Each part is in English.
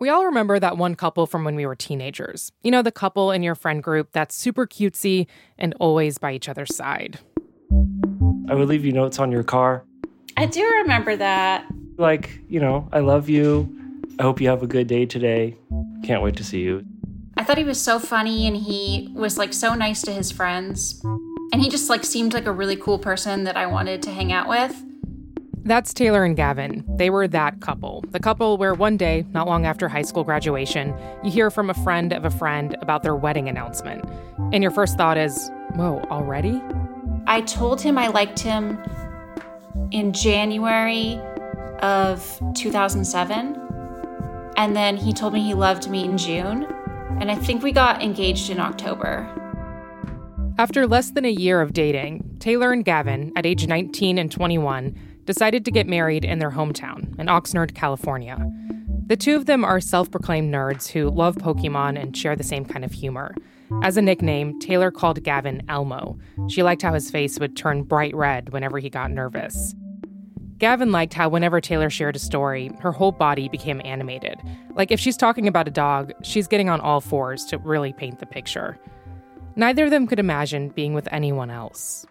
We all remember that one couple from when we were teenagers. You know, the couple in your friend group that's super cutesy and always by each other's side. I would leave you notes on your car. I do remember that. Like, you know, I love you. I hope you have a good day today. Can't wait to see you. I thought he was so funny and he was like so nice to his friends. And he just like seemed like a really cool person that I wanted to hang out with. That's Taylor and Gavin. They were that couple. The couple where one day, not long after high school graduation, you hear from a friend of a friend about their wedding announcement. And your first thought is, whoa, already? I told him I liked him in January of 2007. And then he told me he loved me in June. And I think we got engaged in October. After less than a year of dating, Taylor and Gavin, at age 19 and 21, decided to get married in their hometown, in Oxnard, California. The two of them are self proclaimed nerds who love Pokemon and share the same kind of humor. As a nickname, Taylor called Gavin Elmo. She liked how his face would turn bright red whenever he got nervous. Gavin liked how whenever Taylor shared a story, her whole body became animated. Like if she's talking about a dog, she's getting on all fours to really paint the picture. Neither of them could imagine being with anyone else.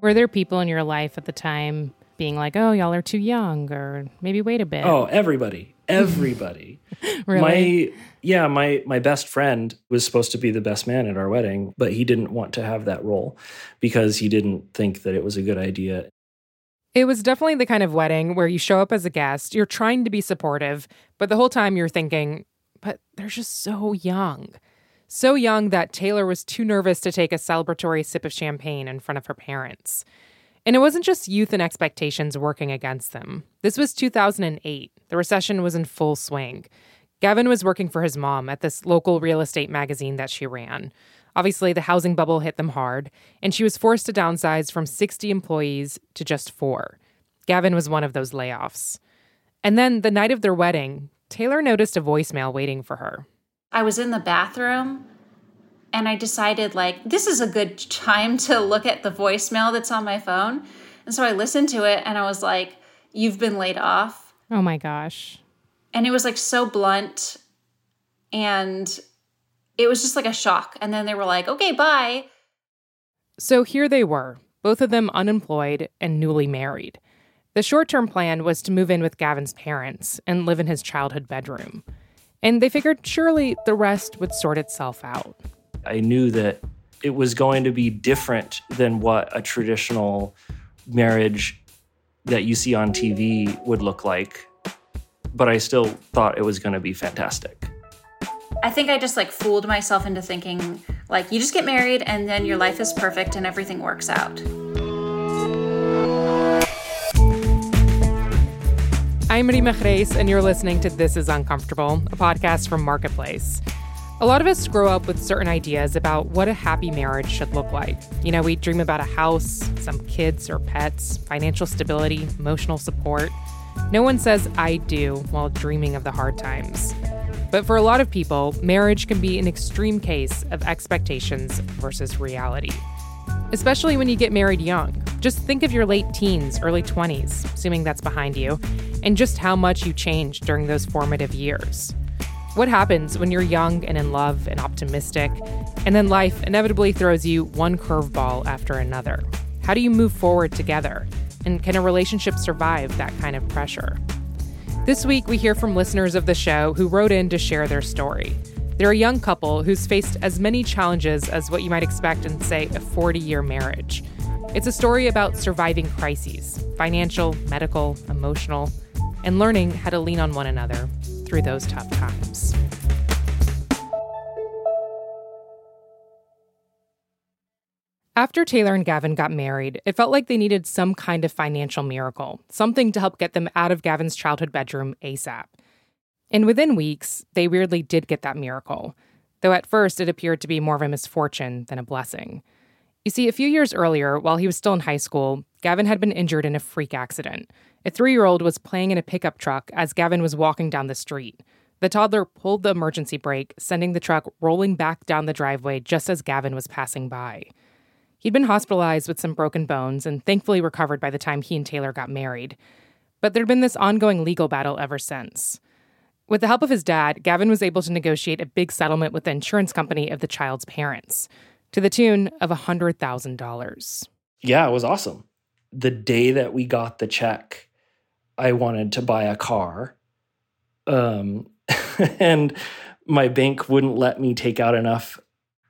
Were there people in your life at the time being like, "Oh, y'all are too young," or maybe wait a bit. Oh, everybody, everybody. really? My yeah, my my best friend was supposed to be the best man at our wedding, but he didn't want to have that role because he didn't think that it was a good idea. It was definitely the kind of wedding where you show up as a guest, you're trying to be supportive, but the whole time you're thinking, but they're just so young. So young that Taylor was too nervous to take a celebratory sip of champagne in front of her parents. And it wasn't just youth and expectations working against them. This was 2008. The recession was in full swing. Gavin was working for his mom at this local real estate magazine that she ran. Obviously, the housing bubble hit them hard, and she was forced to downsize from 60 employees to just four. Gavin was one of those layoffs. And then, the night of their wedding, Taylor noticed a voicemail waiting for her. I was in the bathroom and I decided like this is a good time to look at the voicemail that's on my phone. And so I listened to it and I was like, "You've been laid off." Oh my gosh. And it was like so blunt and it was just like a shock. And then they were like, "Okay, bye." So here they were, both of them unemployed and newly married. The short term plan was to move in with Gavin's parents and live in his childhood bedroom. And they figured surely the rest would sort itself out. I knew that it was going to be different than what a traditional marriage that you see on TV would look like. But I still thought it was going to be fantastic. I think I just like fooled myself into thinking like you just get married and then your life is perfect and everything works out. I'm Reema Khrais, and you're listening to This is Uncomfortable, a podcast from Marketplace. A lot of us grow up with certain ideas about what a happy marriage should look like. You know, we dream about a house, some kids or pets, financial stability, emotional support. No one says I do while dreaming of the hard times. But for a lot of people, marriage can be an extreme case of expectations versus reality. Especially when you get married young. Just think of your late teens, early 20s, assuming that's behind you, and just how much you changed during those formative years. What happens when you're young and in love and optimistic, and then life inevitably throws you one curveball after another? How do you move forward together? And can a relationship survive that kind of pressure? This week, we hear from listeners of the show who wrote in to share their story. They're a young couple who's faced as many challenges as what you might expect in, say, a 40 year marriage. It's a story about surviving crises financial, medical, emotional, and learning how to lean on one another through those tough times. After Taylor and Gavin got married, it felt like they needed some kind of financial miracle, something to help get them out of Gavin's childhood bedroom ASAP. And within weeks, they weirdly did get that miracle, though at first it appeared to be more of a misfortune than a blessing. You see, a few years earlier, while he was still in high school, Gavin had been injured in a freak accident. A three year old was playing in a pickup truck as Gavin was walking down the street. The toddler pulled the emergency brake, sending the truck rolling back down the driveway just as Gavin was passing by. He'd been hospitalized with some broken bones and thankfully recovered by the time he and Taylor got married. But there'd been this ongoing legal battle ever since. With the help of his dad, Gavin was able to negotiate a big settlement with the insurance company of the child's parents to the tune of $100,000. Yeah, it was awesome. The day that we got the check, I wanted to buy a car. Um, and my bank wouldn't let me take out enough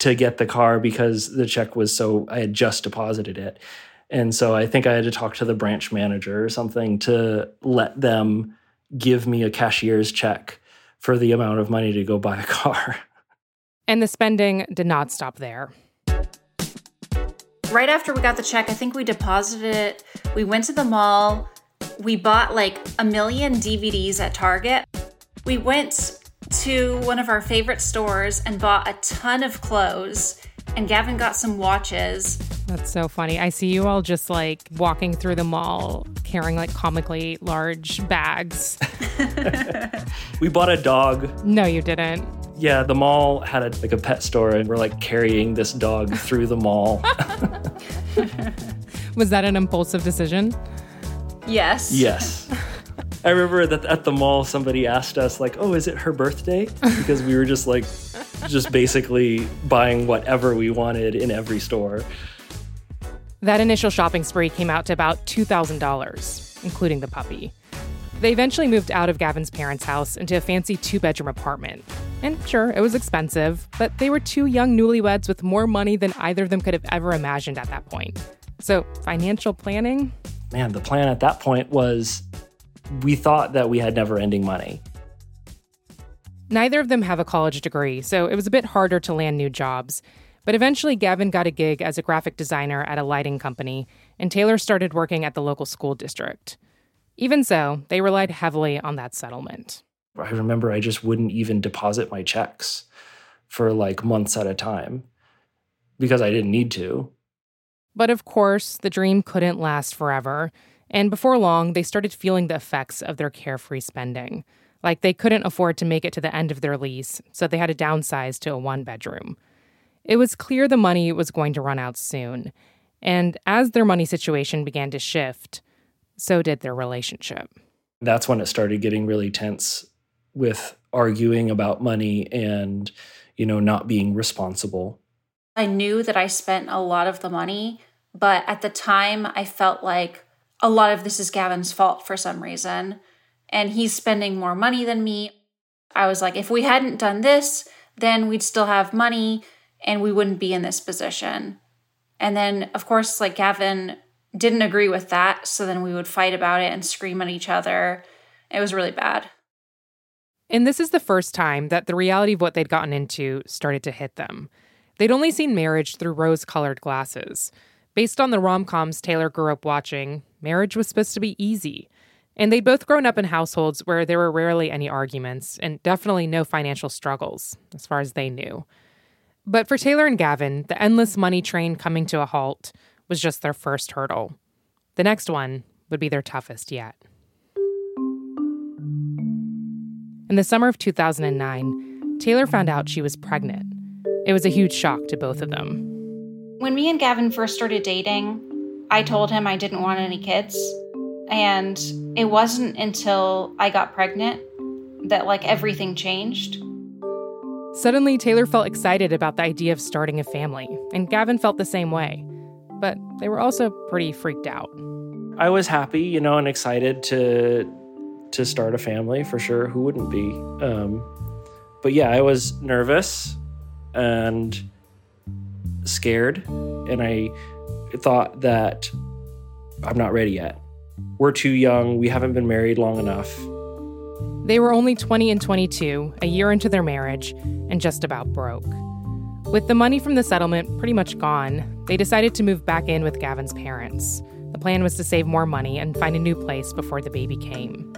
to get the car because the check was so I had just deposited it. And so I think I had to talk to the branch manager or something to let them give me a cashier's check for the amount of money to go buy a car. And the spending did not stop there. Right after we got the check, I think we deposited it. We went to the mall. We bought like a million DVDs at Target. We went to one of our favorite stores and bought a ton of clothes. And Gavin got some watches. That's so funny. I see you all just like walking through the mall carrying like comically large bags. we bought a dog. No, you didn't. Yeah, the mall had a, like a pet store, and we're like carrying this dog through the mall. Was that an impulsive decision? Yes. Yes. I remember that at the mall, somebody asked us, like, oh, is it her birthday? Because we were just like, just basically buying whatever we wanted in every store. That initial shopping spree came out to about $2,000, including the puppy. They eventually moved out of Gavin's parents' house into a fancy two bedroom apartment. And sure, it was expensive, but they were two young newlyweds with more money than either of them could have ever imagined at that point. So, financial planning? Man, the plan at that point was we thought that we had never ending money. Neither of them have a college degree, so it was a bit harder to land new jobs. But eventually, Gavin got a gig as a graphic designer at a lighting company, and Taylor started working at the local school district. Even so, they relied heavily on that settlement. I remember I just wouldn't even deposit my checks for like months at a time because I didn't need to. But of course, the dream couldn't last forever. And before long, they started feeling the effects of their carefree spending. Like they couldn't afford to make it to the end of their lease, so they had to downsize to a one bedroom. It was clear the money was going to run out soon. And as their money situation began to shift, so did their relationship. That's when it started getting really tense with arguing about money and, you know, not being responsible. I knew that I spent a lot of the money, but at the time I felt like a lot of this is Gavin's fault for some reason. And he's spending more money than me. I was like, if we hadn't done this, then we'd still have money and we wouldn't be in this position. And then, of course, like Gavin didn't agree with that. So then we would fight about it and scream at each other. It was really bad. And this is the first time that the reality of what they'd gotten into started to hit them. They'd only seen marriage through rose colored glasses. Based on the rom coms Taylor grew up watching, marriage was supposed to be easy. And they'd both grown up in households where there were rarely any arguments and definitely no financial struggles, as far as they knew. But for Taylor and Gavin, the endless money train coming to a halt was just their first hurdle. The next one would be their toughest yet. In the summer of 2009, Taylor found out she was pregnant. It was a huge shock to both of them. When me and Gavin first started dating, I told him I didn't want any kids. And it wasn't until I got pregnant that like everything changed. Suddenly, Taylor felt excited about the idea of starting a family, and Gavin felt the same way. But they were also pretty freaked out. I was happy, you know, and excited to to start a family for sure. Who wouldn't be? Um, but yeah, I was nervous and scared, and I thought that I'm not ready yet. We're too young. We haven't been married long enough. They were only 20 and 22, a year into their marriage, and just about broke. With the money from the settlement pretty much gone, they decided to move back in with Gavin's parents. The plan was to save more money and find a new place before the baby came.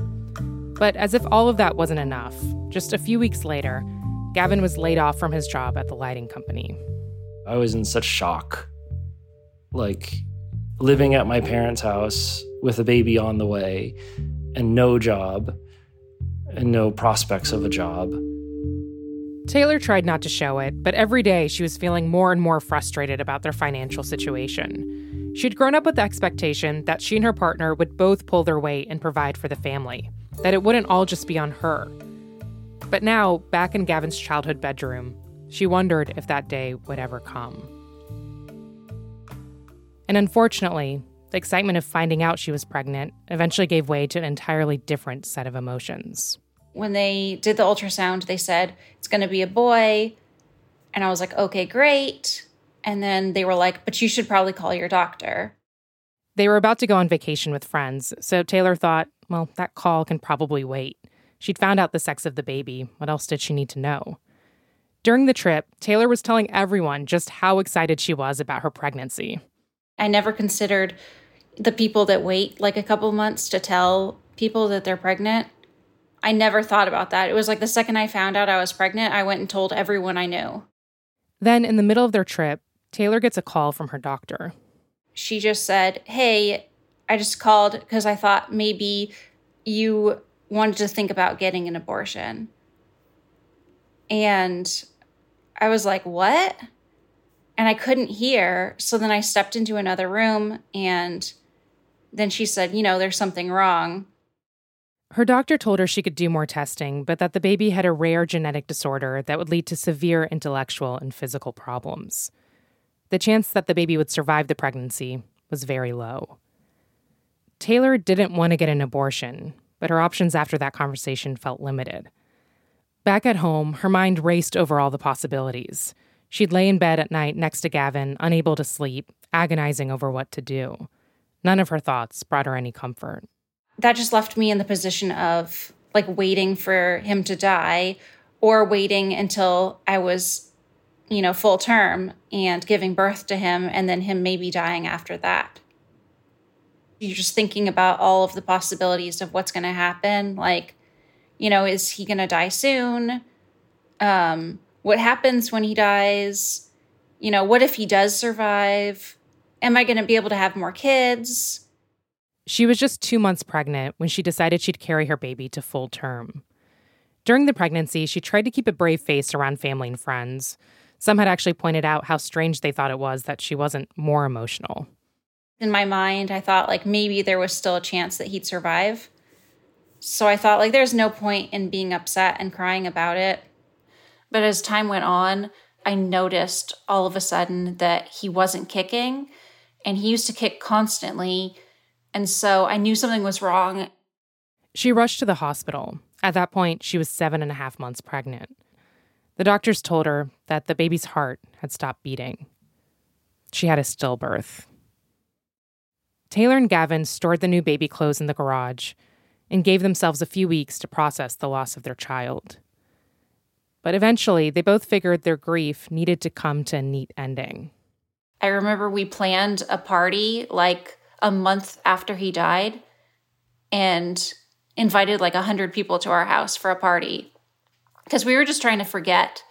But as if all of that wasn't enough, just a few weeks later, Gavin was laid off from his job at the lighting company. I was in such shock. Like living at my parents' house with a baby on the way and no job and no prospects of a job. Taylor tried not to show it, but every day she was feeling more and more frustrated about their financial situation. She'd grown up with the expectation that she and her partner would both pull their weight and provide for the family that it wouldn't all just be on her. But now, back in Gavin's childhood bedroom, she wondered if that day would ever come. And unfortunately, the excitement of finding out she was pregnant eventually gave way to an entirely different set of emotions. When they did the ultrasound, they said, it's going to be a boy. And I was like, okay, great. And then they were like, but you should probably call your doctor. They were about to go on vacation with friends, so Taylor thought, well, that call can probably wait. She'd found out the sex of the baby. What else did she need to know? During the trip, Taylor was telling everyone just how excited she was about her pregnancy. I never considered the people that wait like a couple months to tell people that they're pregnant. I never thought about that. It was like the second I found out I was pregnant, I went and told everyone I knew. Then, in the middle of their trip, Taylor gets a call from her doctor. She just said, Hey, I just called because I thought maybe you wanted to think about getting an abortion. And I was like, What? And I couldn't hear. So then I stepped into another room and then she said, You know, there's something wrong. Her doctor told her she could do more testing, but that the baby had a rare genetic disorder that would lead to severe intellectual and physical problems. The chance that the baby would survive the pregnancy was very low. Taylor didn't want to get an abortion, but her options after that conversation felt limited. Back at home, her mind raced over all the possibilities. She'd lay in bed at night next to Gavin, unable to sleep, agonizing over what to do. None of her thoughts brought her any comfort that just left me in the position of like waiting for him to die or waiting until I was, you know, full term and giving birth to him and then him maybe dying after that. You're just thinking about all of the possibilities of what's going to happen. Like, you know, is he going to die soon? Um, what happens when he dies? You know, what if he does survive? Am I going to be able to have more kids? She was just two months pregnant when she decided she'd carry her baby to full term. During the pregnancy, she tried to keep a brave face around family and friends. Some had actually pointed out how strange they thought it was that she wasn't more emotional. In my mind, I thought like maybe there was still a chance that he'd survive. So I thought like there's no point in being upset and crying about it. But as time went on, I noticed all of a sudden that he wasn't kicking and he used to kick constantly and so I knew something was wrong. She rushed to the hospital. At that point, she was seven and a half months pregnant. The doctors told her that the baby's heart had stopped beating. She had a stillbirth. Taylor and Gavin stored the new baby clothes in the garage and gave themselves a few weeks to process the loss of their child. But eventually, they both figured their grief needed to come to a neat ending. I remember we planned a party like a month after he died and invited like 100 people to our house for a party because we were just trying to forget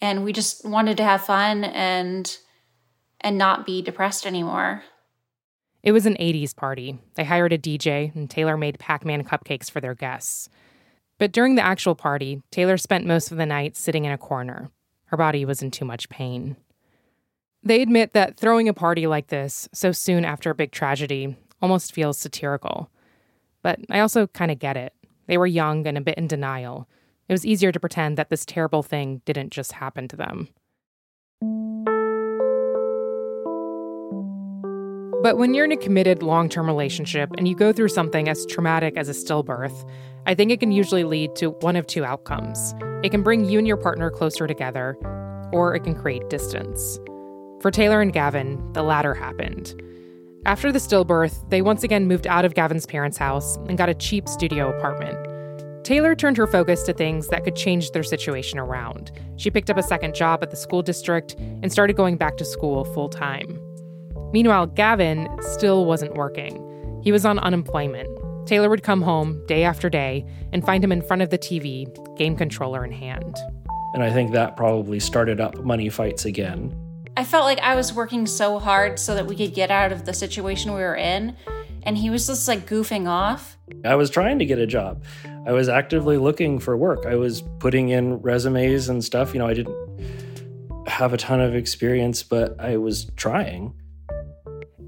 and we just wanted to have fun and and not be depressed anymore. It was an 80s party. They hired a DJ and Taylor made Pac-Man cupcakes for their guests. But during the actual party, Taylor spent most of the night sitting in a corner. Her body was in too much pain. They admit that throwing a party like this so soon after a big tragedy almost feels satirical. But I also kind of get it. They were young and a bit in denial. It was easier to pretend that this terrible thing didn't just happen to them. But when you're in a committed long term relationship and you go through something as traumatic as a stillbirth, I think it can usually lead to one of two outcomes. It can bring you and your partner closer together, or it can create distance. For Taylor and Gavin, the latter happened. After the stillbirth, they once again moved out of Gavin's parents' house and got a cheap studio apartment. Taylor turned her focus to things that could change their situation around. She picked up a second job at the school district and started going back to school full time. Meanwhile, Gavin still wasn't working. He was on unemployment. Taylor would come home day after day and find him in front of the TV, game controller in hand. And I think that probably started up money fights again. I felt like I was working so hard so that we could get out of the situation we were in. And he was just like goofing off. I was trying to get a job. I was actively looking for work. I was putting in resumes and stuff. You know, I didn't have a ton of experience, but I was trying.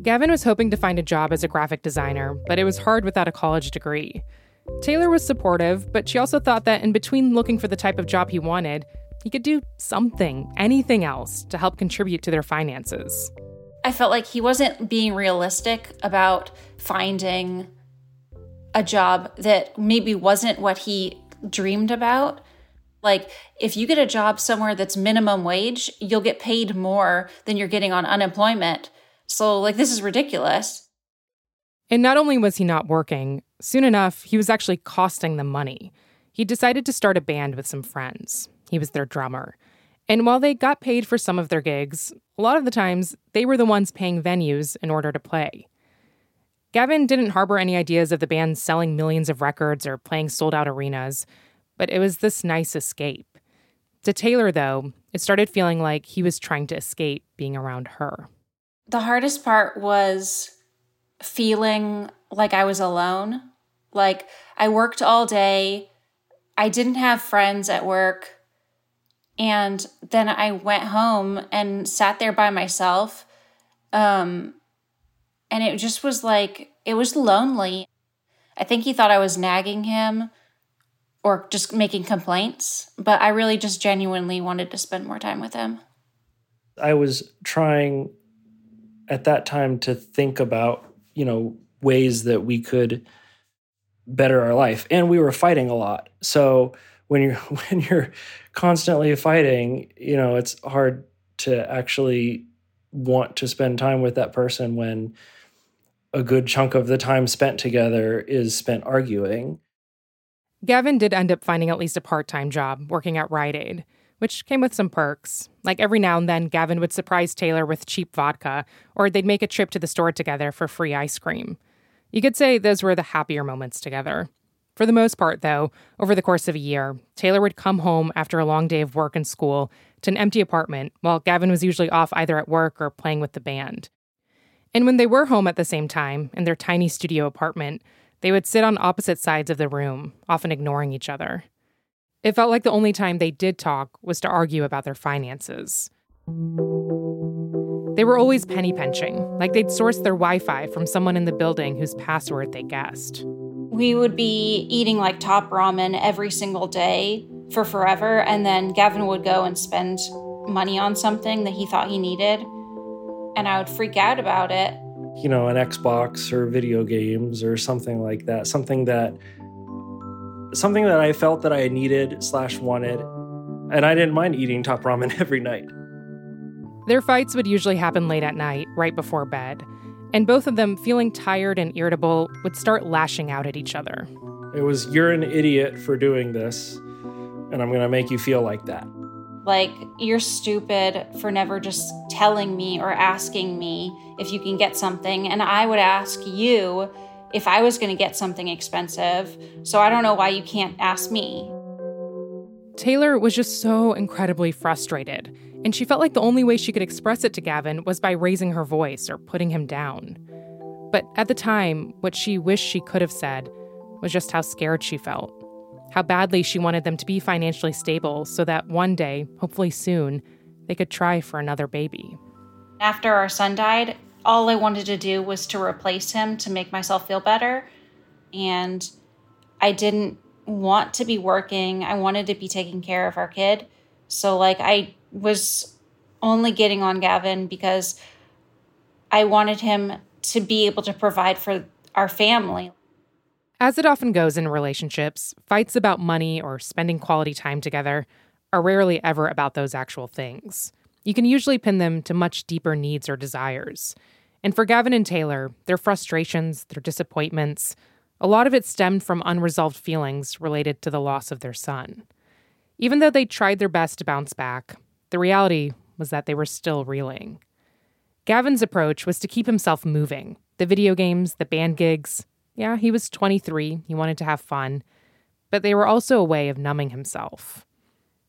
Gavin was hoping to find a job as a graphic designer, but it was hard without a college degree. Taylor was supportive, but she also thought that in between looking for the type of job he wanted, he could do something, anything else, to help contribute to their finances. I felt like he wasn't being realistic about finding a job that maybe wasn't what he dreamed about. Like, if you get a job somewhere that's minimum wage, you'll get paid more than you're getting on unemployment. So, like, this is ridiculous. And not only was he not working, soon enough, he was actually costing them money. He decided to start a band with some friends. He was their drummer. And while they got paid for some of their gigs, a lot of the times they were the ones paying venues in order to play. Gavin didn't harbor any ideas of the band selling millions of records or playing sold out arenas, but it was this nice escape. To Taylor, though, it started feeling like he was trying to escape being around her. The hardest part was feeling like I was alone. Like I worked all day, I didn't have friends at work. And then I went home and sat there by myself. Um, and it just was like, it was lonely. I think he thought I was nagging him or just making complaints, but I really just genuinely wanted to spend more time with him. I was trying at that time to think about, you know, ways that we could better our life. And we were fighting a lot. So when you're when you're constantly fighting, you know, it's hard to actually want to spend time with that person when a good chunk of the time spent together is spent arguing. Gavin did end up finding at least a part time job working at Rite Aid, which came with some perks. Like every now and then, Gavin would surprise Taylor with cheap vodka, or they'd make a trip to the store together for free ice cream. You could say those were the happier moments together. For the most part, though, over the course of a year, Taylor would come home after a long day of work and school to an empty apartment, while Gavin was usually off either at work or playing with the band. And when they were home at the same time, in their tiny studio apartment, they would sit on opposite sides of the room, often ignoring each other. It felt like the only time they did talk was to argue about their finances. They were always penny pinching, like they'd sourced their Wi Fi from someone in the building whose password they guessed. We would be eating like top ramen every single day for forever, and then Gavin would go and spend money on something that he thought he needed and I would freak out about it. You know, an Xbox or video games or something like that. Something that something that I felt that I needed slash wanted. And I didn't mind eating top ramen every night. Their fights would usually happen late at night, right before bed. And both of them, feeling tired and irritable, would start lashing out at each other. It was, you're an idiot for doing this, and I'm going to make you feel like that. Like, you're stupid for never just telling me or asking me if you can get something. And I would ask you if I was going to get something expensive. So I don't know why you can't ask me. Taylor was just so incredibly frustrated, and she felt like the only way she could express it to Gavin was by raising her voice or putting him down. But at the time, what she wished she could have said was just how scared she felt how badly she wanted them to be financially stable so that one day, hopefully soon, they could try for another baby. After our son died, all I wanted to do was to replace him to make myself feel better. And I didn't want to be working. I wanted to be taking care of our kid. So, like, I was only getting on Gavin because I wanted him to be able to provide for our family. As it often goes in relationships, fights about money or spending quality time together are rarely ever about those actual things. You can usually pin them to much deeper needs or desires. And for Gavin and Taylor, their frustrations, their disappointments, a lot of it stemmed from unresolved feelings related to the loss of their son. Even though they tried their best to bounce back, the reality was that they were still reeling. Gavin's approach was to keep himself moving the video games, the band gigs, yeah, he was 23, he wanted to have fun, but they were also a way of numbing himself.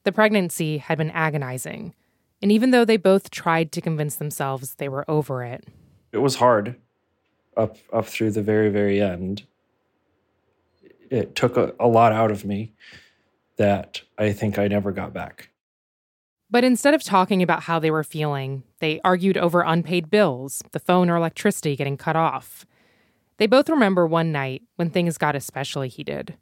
The pregnancy had been agonizing, and even though they both tried to convince themselves they were over it, it was hard up up through the very very end. It took a, a lot out of me that I think I never got back. But instead of talking about how they were feeling, they argued over unpaid bills, the phone or electricity getting cut off. They both remember one night when things got especially heated.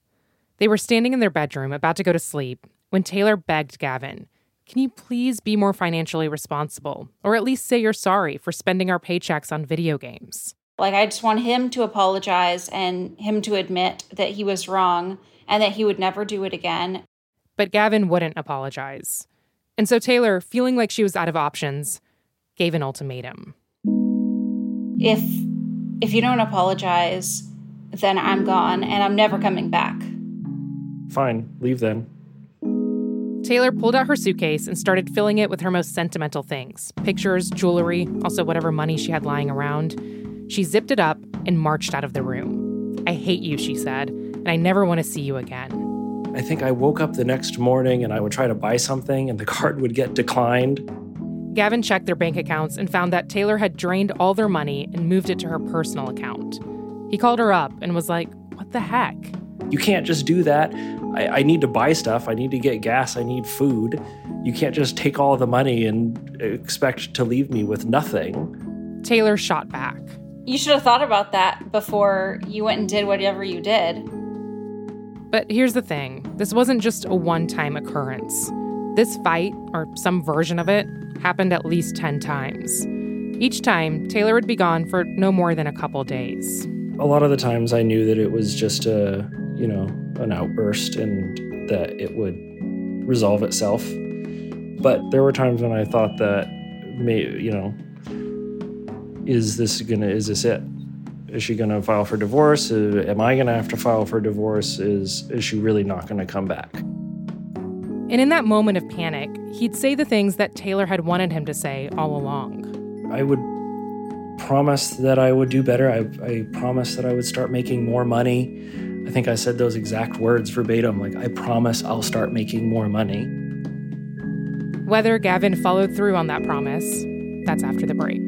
They were standing in their bedroom about to go to sleep when Taylor begged Gavin, Can you please be more financially responsible, or at least say you're sorry for spending our paychecks on video games? Like, I just want him to apologize and him to admit that he was wrong and that he would never do it again. But Gavin wouldn't apologize. And so Taylor, feeling like she was out of options, gave an ultimatum. If if you don't apologize, then I'm gone and I'm never coming back. Fine, leave then. Taylor pulled out her suitcase and started filling it with her most sentimental things pictures, jewelry, also whatever money she had lying around. She zipped it up and marched out of the room. I hate you, she said, and I never want to see you again. I think I woke up the next morning and I would try to buy something and the card would get declined. Gavin checked their bank accounts and found that Taylor had drained all their money and moved it to her personal account. He called her up and was like, What the heck? You can't just do that. I, I, need to buy stuff. I need to get gas. I need food. You can't just take all the money and expect to leave me with nothing. Taylor shot back. You should have thought about that before you went and did whatever you did. But here's the thing this wasn't just a one time occurrence. This fight, or some version of it, happened at least 10 times. Each time, Taylor would be gone for no more than a couple days. A lot of the times I knew that it was just a, you know, an outburst and that it would resolve itself. But there were times when I thought that, may, you know, is this gonna, is this it? Is she gonna file for divorce? Uh, am I gonna have to file for divorce? Is, is she really not gonna come back? And in that moment of panic, he'd say the things that Taylor had wanted him to say all along. I would promise that I would do better. I, I promised that I would start making more money. I think I said those exact words verbatim like, I promise I'll start making more money. Whether Gavin followed through on that promise, that's after the break.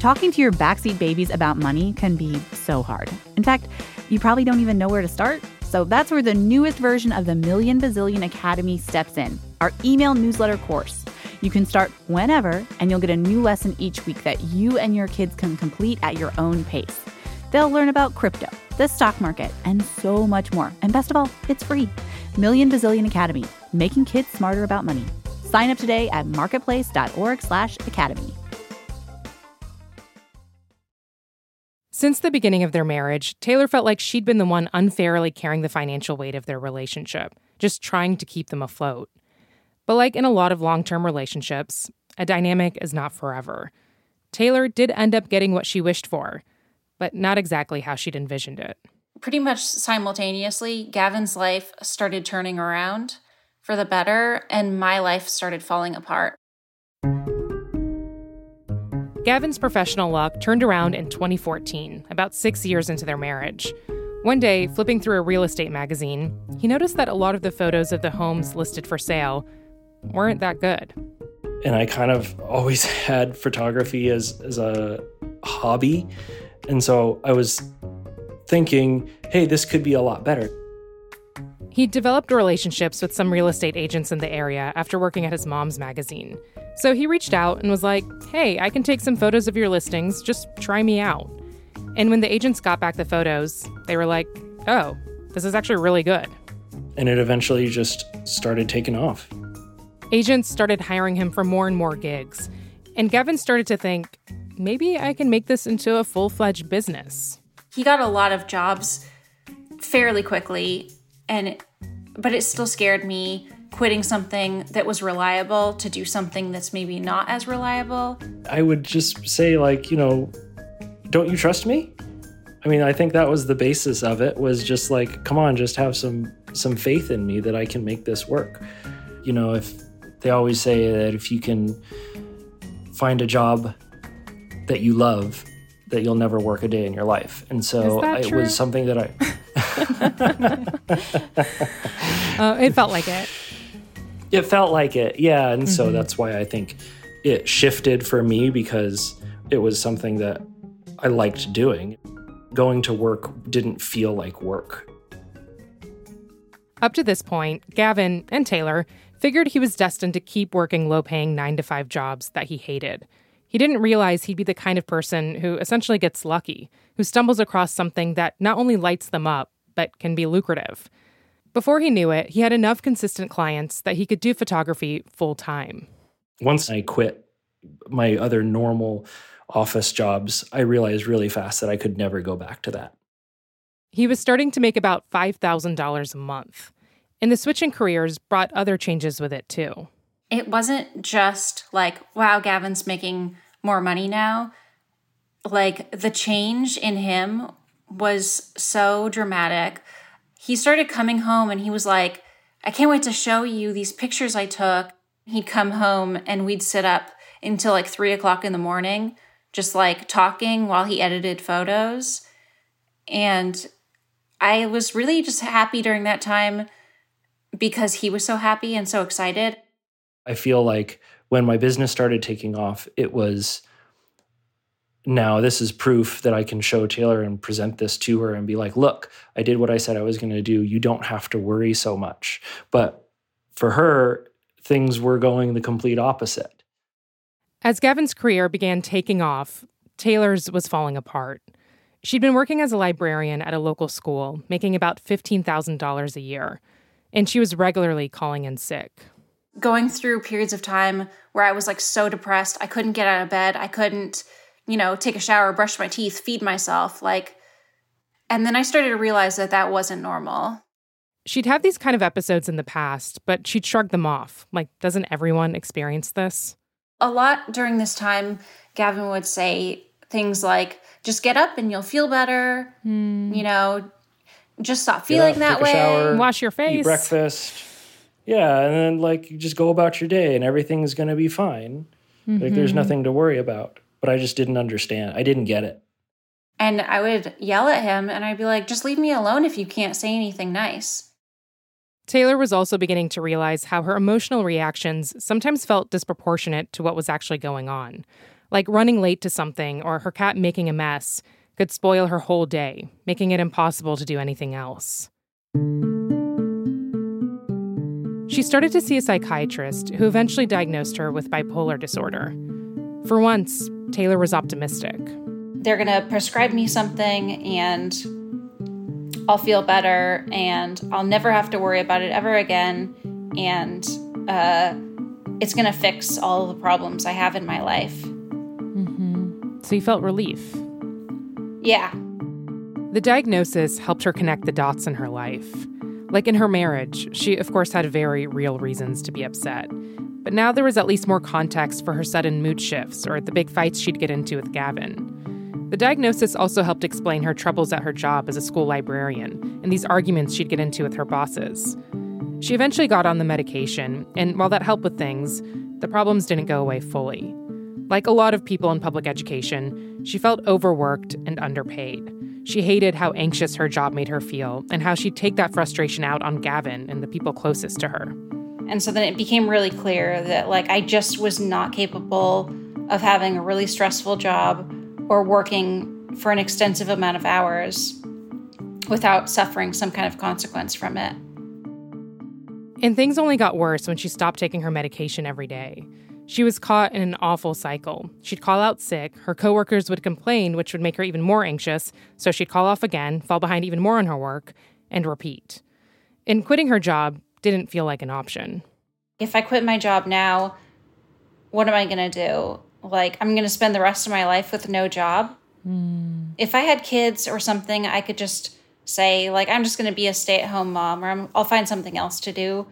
Talking to your backseat babies about money can be so hard. In fact, you probably don't even know where to start. So that's where the newest version of the Million Bazillion Academy steps in our email newsletter course. You can start whenever, and you'll get a new lesson each week that you and your kids can complete at your own pace. They'll learn about crypto, the stock market, and so much more. And best of all, it's free. Million Bazillion Academy, making kids smarter about money. Sign up today at marketplace.org/academy. Since the beginning of their marriage, Taylor felt like she'd been the one unfairly carrying the financial weight of their relationship, just trying to keep them afloat. But like in a lot of long term relationships, a dynamic is not forever. Taylor did end up getting what she wished for, but not exactly how she'd envisioned it. Pretty much simultaneously, Gavin's life started turning around for the better, and my life started falling apart. Gavin's professional luck turned around in 2014, about six years into their marriage. One day, flipping through a real estate magazine, he noticed that a lot of the photos of the homes listed for sale weren't that good. And I kind of always had photography as, as a hobby. And so I was thinking, hey, this could be a lot better. He developed relationships with some real estate agents in the area after working at his mom's magazine. So he reached out and was like, hey, I can take some photos of your listings, just try me out. And when the agents got back the photos, they were like, oh, this is actually really good. And it eventually just started taking off. Agents started hiring him for more and more gigs. And Gavin started to think, maybe I can make this into a full fledged business. He got a lot of jobs fairly quickly and but it still scared me quitting something that was reliable to do something that's maybe not as reliable. I would just say like, you know, don't you trust me? I mean, I think that was the basis of it was just like, come on, just have some some faith in me that I can make this work. You know, if they always say that if you can find a job that you love, that you'll never work a day in your life. And so it true? was something that I uh, it felt like it. It felt like it, yeah. And mm-hmm. so that's why I think it shifted for me because it was something that I liked doing. Going to work didn't feel like work. Up to this point, Gavin and Taylor figured he was destined to keep working low paying nine to five jobs that he hated. He didn't realize he'd be the kind of person who essentially gets lucky, who stumbles across something that not only lights them up, but can be lucrative. Before he knew it, he had enough consistent clients that he could do photography full time. Once I quit my other normal office jobs, I realized really fast that I could never go back to that. He was starting to make about $5,000 a month. And the switch in careers brought other changes with it too. It wasn't just like, wow, Gavin's making more money now. Like the change in him was so dramatic. He started coming home and he was like, I can't wait to show you these pictures I took. He'd come home and we'd sit up until like three o'clock in the morning, just like talking while he edited photos. And I was really just happy during that time because he was so happy and so excited. I feel like when my business started taking off, it was now this is proof that I can show Taylor and present this to her and be like, look, I did what I said I was going to do. You don't have to worry so much. But for her, things were going the complete opposite. As Gavin's career began taking off, Taylor's was falling apart. She'd been working as a librarian at a local school, making about $15,000 a year and she was regularly calling in sick. Going through periods of time where I was like so depressed, I couldn't get out of bed, I couldn't, you know, take a shower, brush my teeth, feed myself, like and then I started to realize that that wasn't normal. She'd had these kind of episodes in the past, but she'd shrugged them off. Like, doesn't everyone experience this? A lot during this time, Gavin would say things like, just get up and you'll feel better. Mm. You know, just stop feeling up, that way. Shower, Wash your face. Eat breakfast. Yeah, and then like you just go about your day and everything's going to be fine. Mm-hmm. Like there's mm-hmm. nothing to worry about. But I just didn't understand. I didn't get it. And I would yell at him and I'd be like, just leave me alone if you can't say anything nice. Taylor was also beginning to realize how her emotional reactions sometimes felt disproportionate to what was actually going on. Like running late to something or her cat making a mess could spoil her whole day, making it impossible to do anything else. She started to see a psychiatrist who eventually diagnosed her with bipolar disorder. For once, Taylor was optimistic. They're going to prescribe me something and I'll feel better and I'll never have to worry about it ever again. And uh, it's going to fix all the problems I have in my life. Mm-hmm. So you felt relief. Yeah. The diagnosis helped her connect the dots in her life. Like in her marriage, she, of course, had very real reasons to be upset. But now there was at least more context for her sudden mood shifts or the big fights she'd get into with Gavin. The diagnosis also helped explain her troubles at her job as a school librarian and these arguments she'd get into with her bosses. She eventually got on the medication, and while that helped with things, the problems didn't go away fully. Like a lot of people in public education, she felt overworked and underpaid. She hated how anxious her job made her feel and how she'd take that frustration out on Gavin and the people closest to her. And so then it became really clear that, like, I just was not capable of having a really stressful job or working for an extensive amount of hours without suffering some kind of consequence from it. And things only got worse when she stopped taking her medication every day. She was caught in an awful cycle. She'd call out sick, her coworkers would complain, which would make her even more anxious, so she'd call off again, fall behind even more on her work, and repeat. And quitting her job didn't feel like an option. If I quit my job now, what am I going to do? Like, I'm going to spend the rest of my life with no job. Mm. If I had kids or something, I could just say, like, I'm just going to be a stay at home mom or i will find something else to do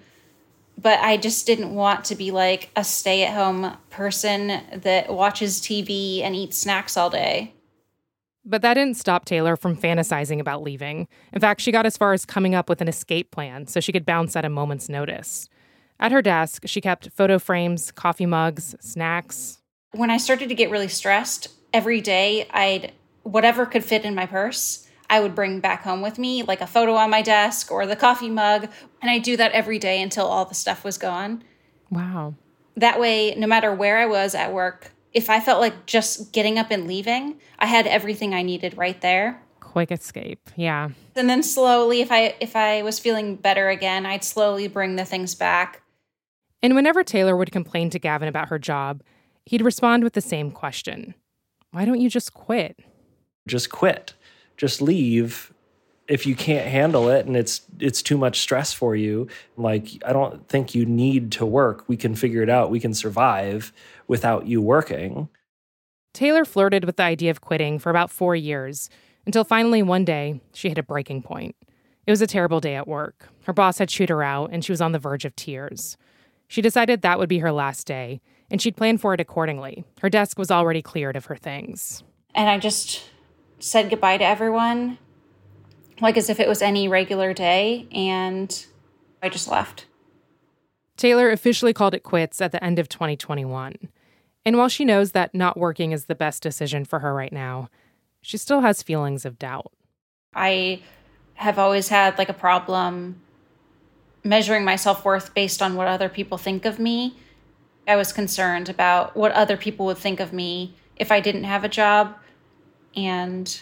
but I just didn't want to be like a stay at home person that watches TV and eats snacks all day. But that didn't stop Taylor from fantasizing about leaving. In fact, she got as far as coming up with an escape plan so she could bounce at a moment's notice. At her desk, she kept photo frames, coffee mugs, snacks. When I started to get really stressed, every day I'd whatever could fit in my purse, I would bring back home with me, like a photo on my desk or the coffee mug. And I do that every day until all the stuff was gone. Wow. That way, no matter where I was at work, if I felt like just getting up and leaving, I had everything I needed right there. Quick escape. Yeah. And then slowly if I if I was feeling better again, I'd slowly bring the things back. And whenever Taylor would complain to Gavin about her job, he'd respond with the same question Why don't you just quit? Just quit. Just leave if you can't handle it and it's it's too much stress for you. Like i don't think you need to work. We can figure it out. We can survive without you working. Taylor flirted with the idea of quitting for about 4 years until finally one day she hit a breaking point. It was a terrible day at work. Her boss had chewed her out and she was on the verge of tears. She decided that would be her last day and she'd planned for it accordingly. Her desk was already cleared of her things. And i just said goodbye to everyone like as if it was any regular day, and I just left. Taylor officially called it quits at the end of 2021. And while she knows that not working is the best decision for her right now, she still has feelings of doubt. I have always had like a problem measuring my self worth based on what other people think of me. I was concerned about what other people would think of me if I didn't have a job. And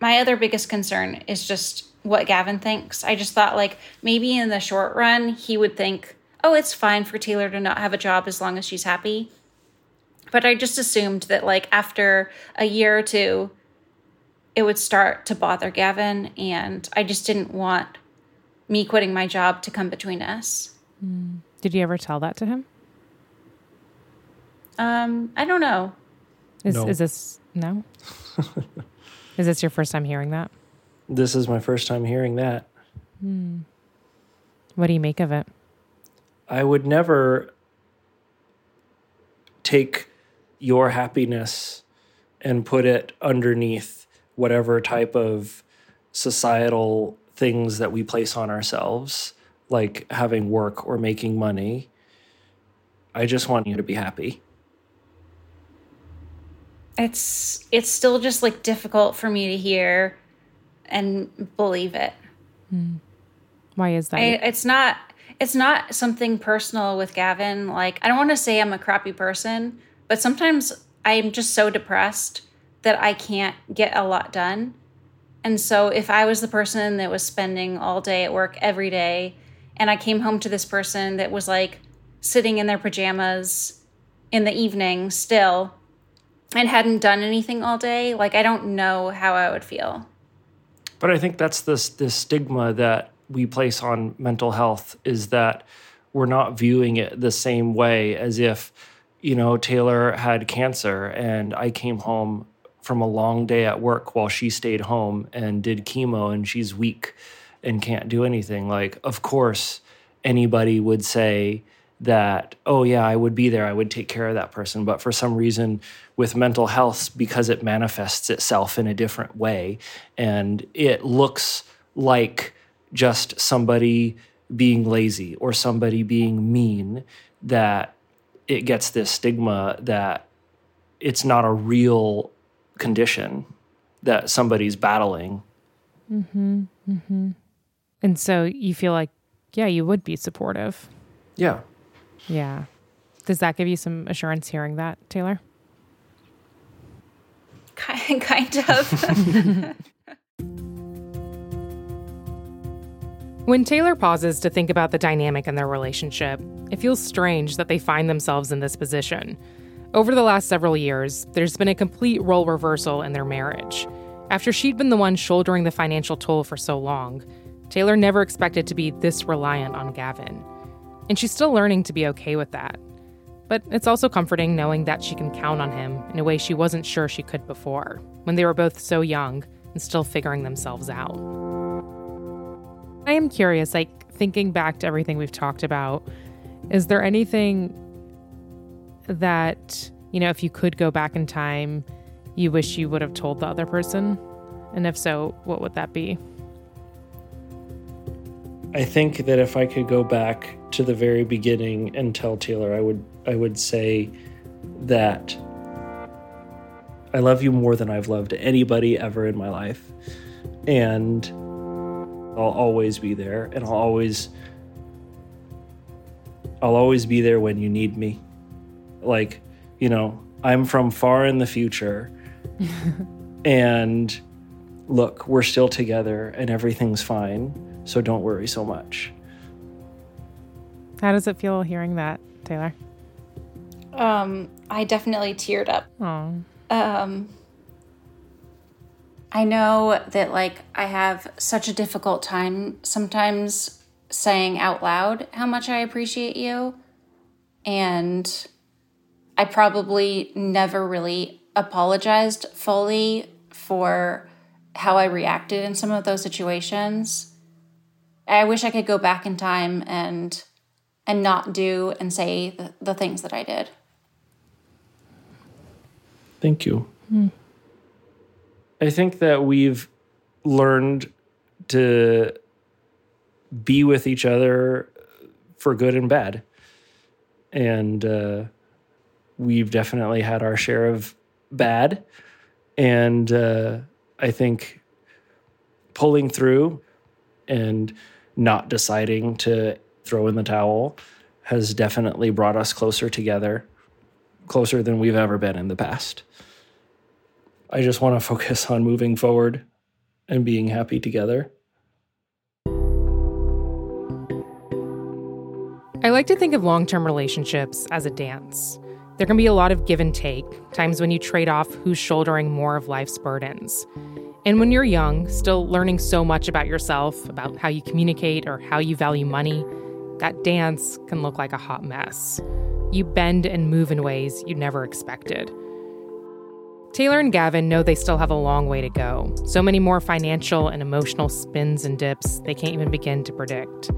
my other biggest concern is just what Gavin thinks. I just thought like maybe in the short run he would think, "Oh, it's fine for Taylor to not have a job as long as she's happy." But I just assumed that like after a year or two it would start to bother Gavin and I just didn't want me quitting my job to come between us. Mm. Did you ever tell that to him? Um, I don't know. Is no. is this no? Is this your first time hearing that? This is my first time hearing that. Hmm. What do you make of it? I would never take your happiness and put it underneath whatever type of societal things that we place on ourselves, like having work or making money. I just want you to be happy it's it's still just like difficult for me to hear and believe it. Hmm. Why is that? I, it's not it's not something personal with Gavin. Like I don't want to say I'm a crappy person, but sometimes I'm just so depressed that I can't get a lot done. And so if I was the person that was spending all day at work every day and I came home to this person that was like sitting in their pajamas in the evening still and hadn't done anything all day, like I don't know how I would feel. But I think that's this this stigma that we place on mental health is that we're not viewing it the same way as if, you know, Taylor had cancer and I came home from a long day at work while she stayed home and did chemo and she's weak and can't do anything. Like, of course, anybody would say, that oh yeah i would be there i would take care of that person. But for some reason with mental health because it manifests itself in a different way and it looks like just somebody being lazy or somebody being mean that it gets this stigma that it's not a real condition that somebody's battling. Mm-hmm, mm-hmm. and so you feel like yeah you would be supportive. Yeah yeah. Does that give you some assurance hearing that, Taylor? Kind of. when Taylor pauses to think about the dynamic in their relationship, it feels strange that they find themselves in this position. Over the last several years, there's been a complete role reversal in their marriage. After she'd been the one shouldering the financial toll for so long, Taylor never expected to be this reliant on Gavin. And she's still learning to be okay with that. But it's also comforting knowing that she can count on him in a way she wasn't sure she could before, when they were both so young and still figuring themselves out. I am curious, like thinking back to everything we've talked about, is there anything that, you know, if you could go back in time, you wish you would have told the other person? And if so, what would that be? I think that if I could go back to the very beginning and tell Taylor, I would I would say that I love you more than I've loved anybody ever in my life. And I'll always be there and I'll always I'll always be there when you need me. Like, you know, I'm from far in the future. and look, we're still together and everything's fine so don't worry so much. How does it feel hearing that, Taylor? Um, I definitely teared up. Oh. Um, I know that like I have such a difficult time sometimes saying out loud how much I appreciate you. And I probably never really apologized fully for how I reacted in some of those situations. I wish I could go back in time and and not do and say the, the things that I did. Thank you. I think that we've learned to be with each other for good and bad. And uh, we've definitely had our share of bad. And uh, I think pulling through and not deciding to throw in the towel has definitely brought us closer together, closer than we've ever been in the past. I just want to focus on moving forward and being happy together. I like to think of long term relationships as a dance. There can be a lot of give and take, times when you trade off who's shouldering more of life's burdens. And when you're young, still learning so much about yourself, about how you communicate or how you value money, that dance can look like a hot mess. You bend and move in ways you never expected. Taylor and Gavin know they still have a long way to go. So many more financial and emotional spins and dips they can't even begin to predict.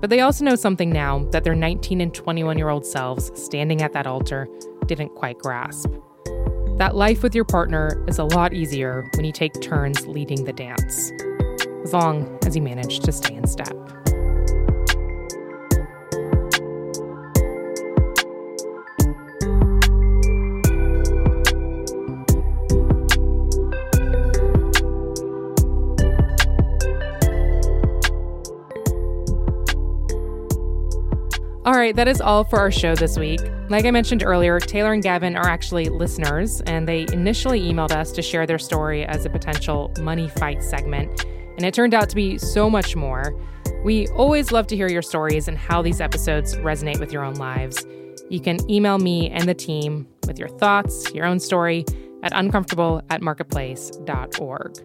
But they also know something now that their 19 and 21 year old selves standing at that altar didn't quite grasp. That life with your partner is a lot easier when you take turns leading the dance, as long as you manage to stay in step. Right, that is all for our show this week. Like I mentioned earlier, Taylor and Gavin are actually listeners, and they initially emailed us to share their story as a potential money fight segment. And it turned out to be so much more. We always love to hear your stories and how these episodes resonate with your own lives. You can email me and the team with your thoughts, your own story at uncomfortable at marketplace.org.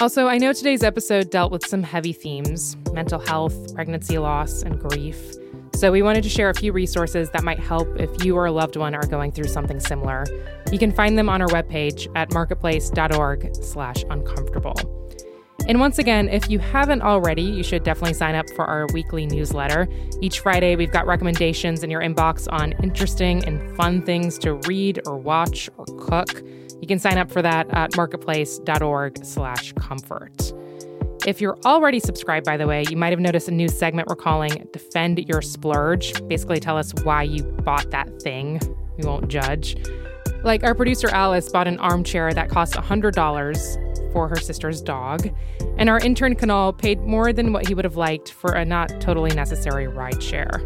Also, I know today's episode dealt with some heavy themes mental health, pregnancy loss, and grief. So we wanted to share a few resources that might help if you or a loved one are going through something similar. You can find them on our webpage at marketplace.org slash uncomfortable. And once again, if you haven't already, you should definitely sign up for our weekly newsletter. Each Friday, we've got recommendations in your inbox on interesting and fun things to read or watch or cook. You can sign up for that at marketplace.org slash comfort. If you're already subscribed, by the way, you might have noticed a new segment we're calling Defend Your Splurge. Basically, tell us why you bought that thing. We won't judge. Like our producer Alice bought an armchair that cost $100 for her sister's dog, and our intern Kunal paid more than what he would have liked for a not totally necessary ride share.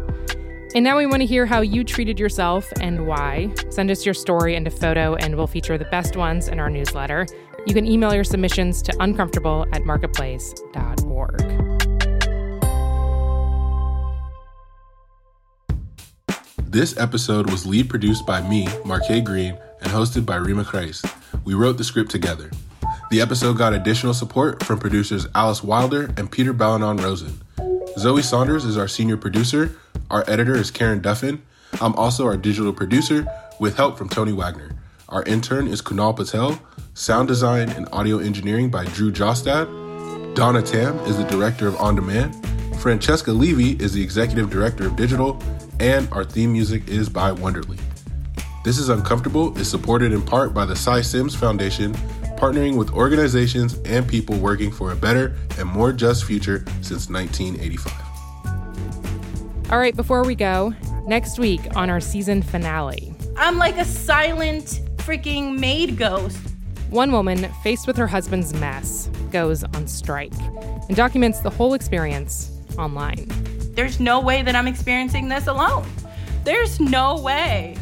And now we want to hear how you treated yourself and why. Send us your story and a photo, and we'll feature the best ones in our newsletter. You can email your submissions to uncomfortable at marketplace.org. This episode was lead produced by me, Marque Greene, and hosted by Reema Khrais. We wrote the script together. The episode got additional support from producers Alice Wilder and Peter Balonon Rosen. Zoe Saunders is our senior producer. Our editor is Karen Duffin. I'm also our digital producer with help from Tony Wagner. Our intern is Kunal Patel. Sound design and audio engineering by Drew Jostad. Donna Tam is the director of On Demand. Francesca Levy is the executive director of digital. And our theme music is by Wonderly. This is Uncomfortable is supported in part by the Cy Sims Foundation, partnering with organizations and people working for a better and more just future since 1985. All right, before we go, next week on our season finale, I'm like a silent freaking maid ghost. One woman faced with her husband's mess goes on strike and documents the whole experience online. There's no way that I'm experiencing this alone. There's no way.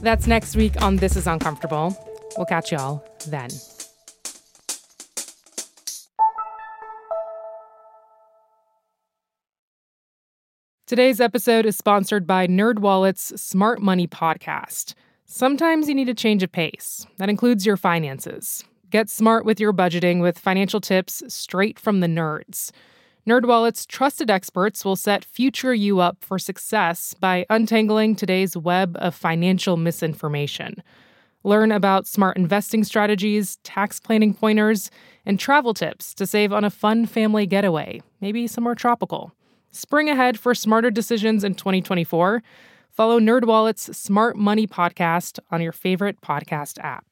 That's next week on This Is Uncomfortable. We'll catch y'all then. Today's episode is sponsored by NerdWallet's Smart Money Podcast. Sometimes you need a change of pace. That includes your finances. Get smart with your budgeting with financial tips straight from the nerds. NerdWallet's trusted experts will set future you up for success by untangling today's web of financial misinformation. Learn about smart investing strategies, tax planning pointers, and travel tips to save on a fun family getaway, maybe somewhere tropical. Spring ahead for smarter decisions in 2024. Follow NerdWallet's Smart Money podcast on your favorite podcast app.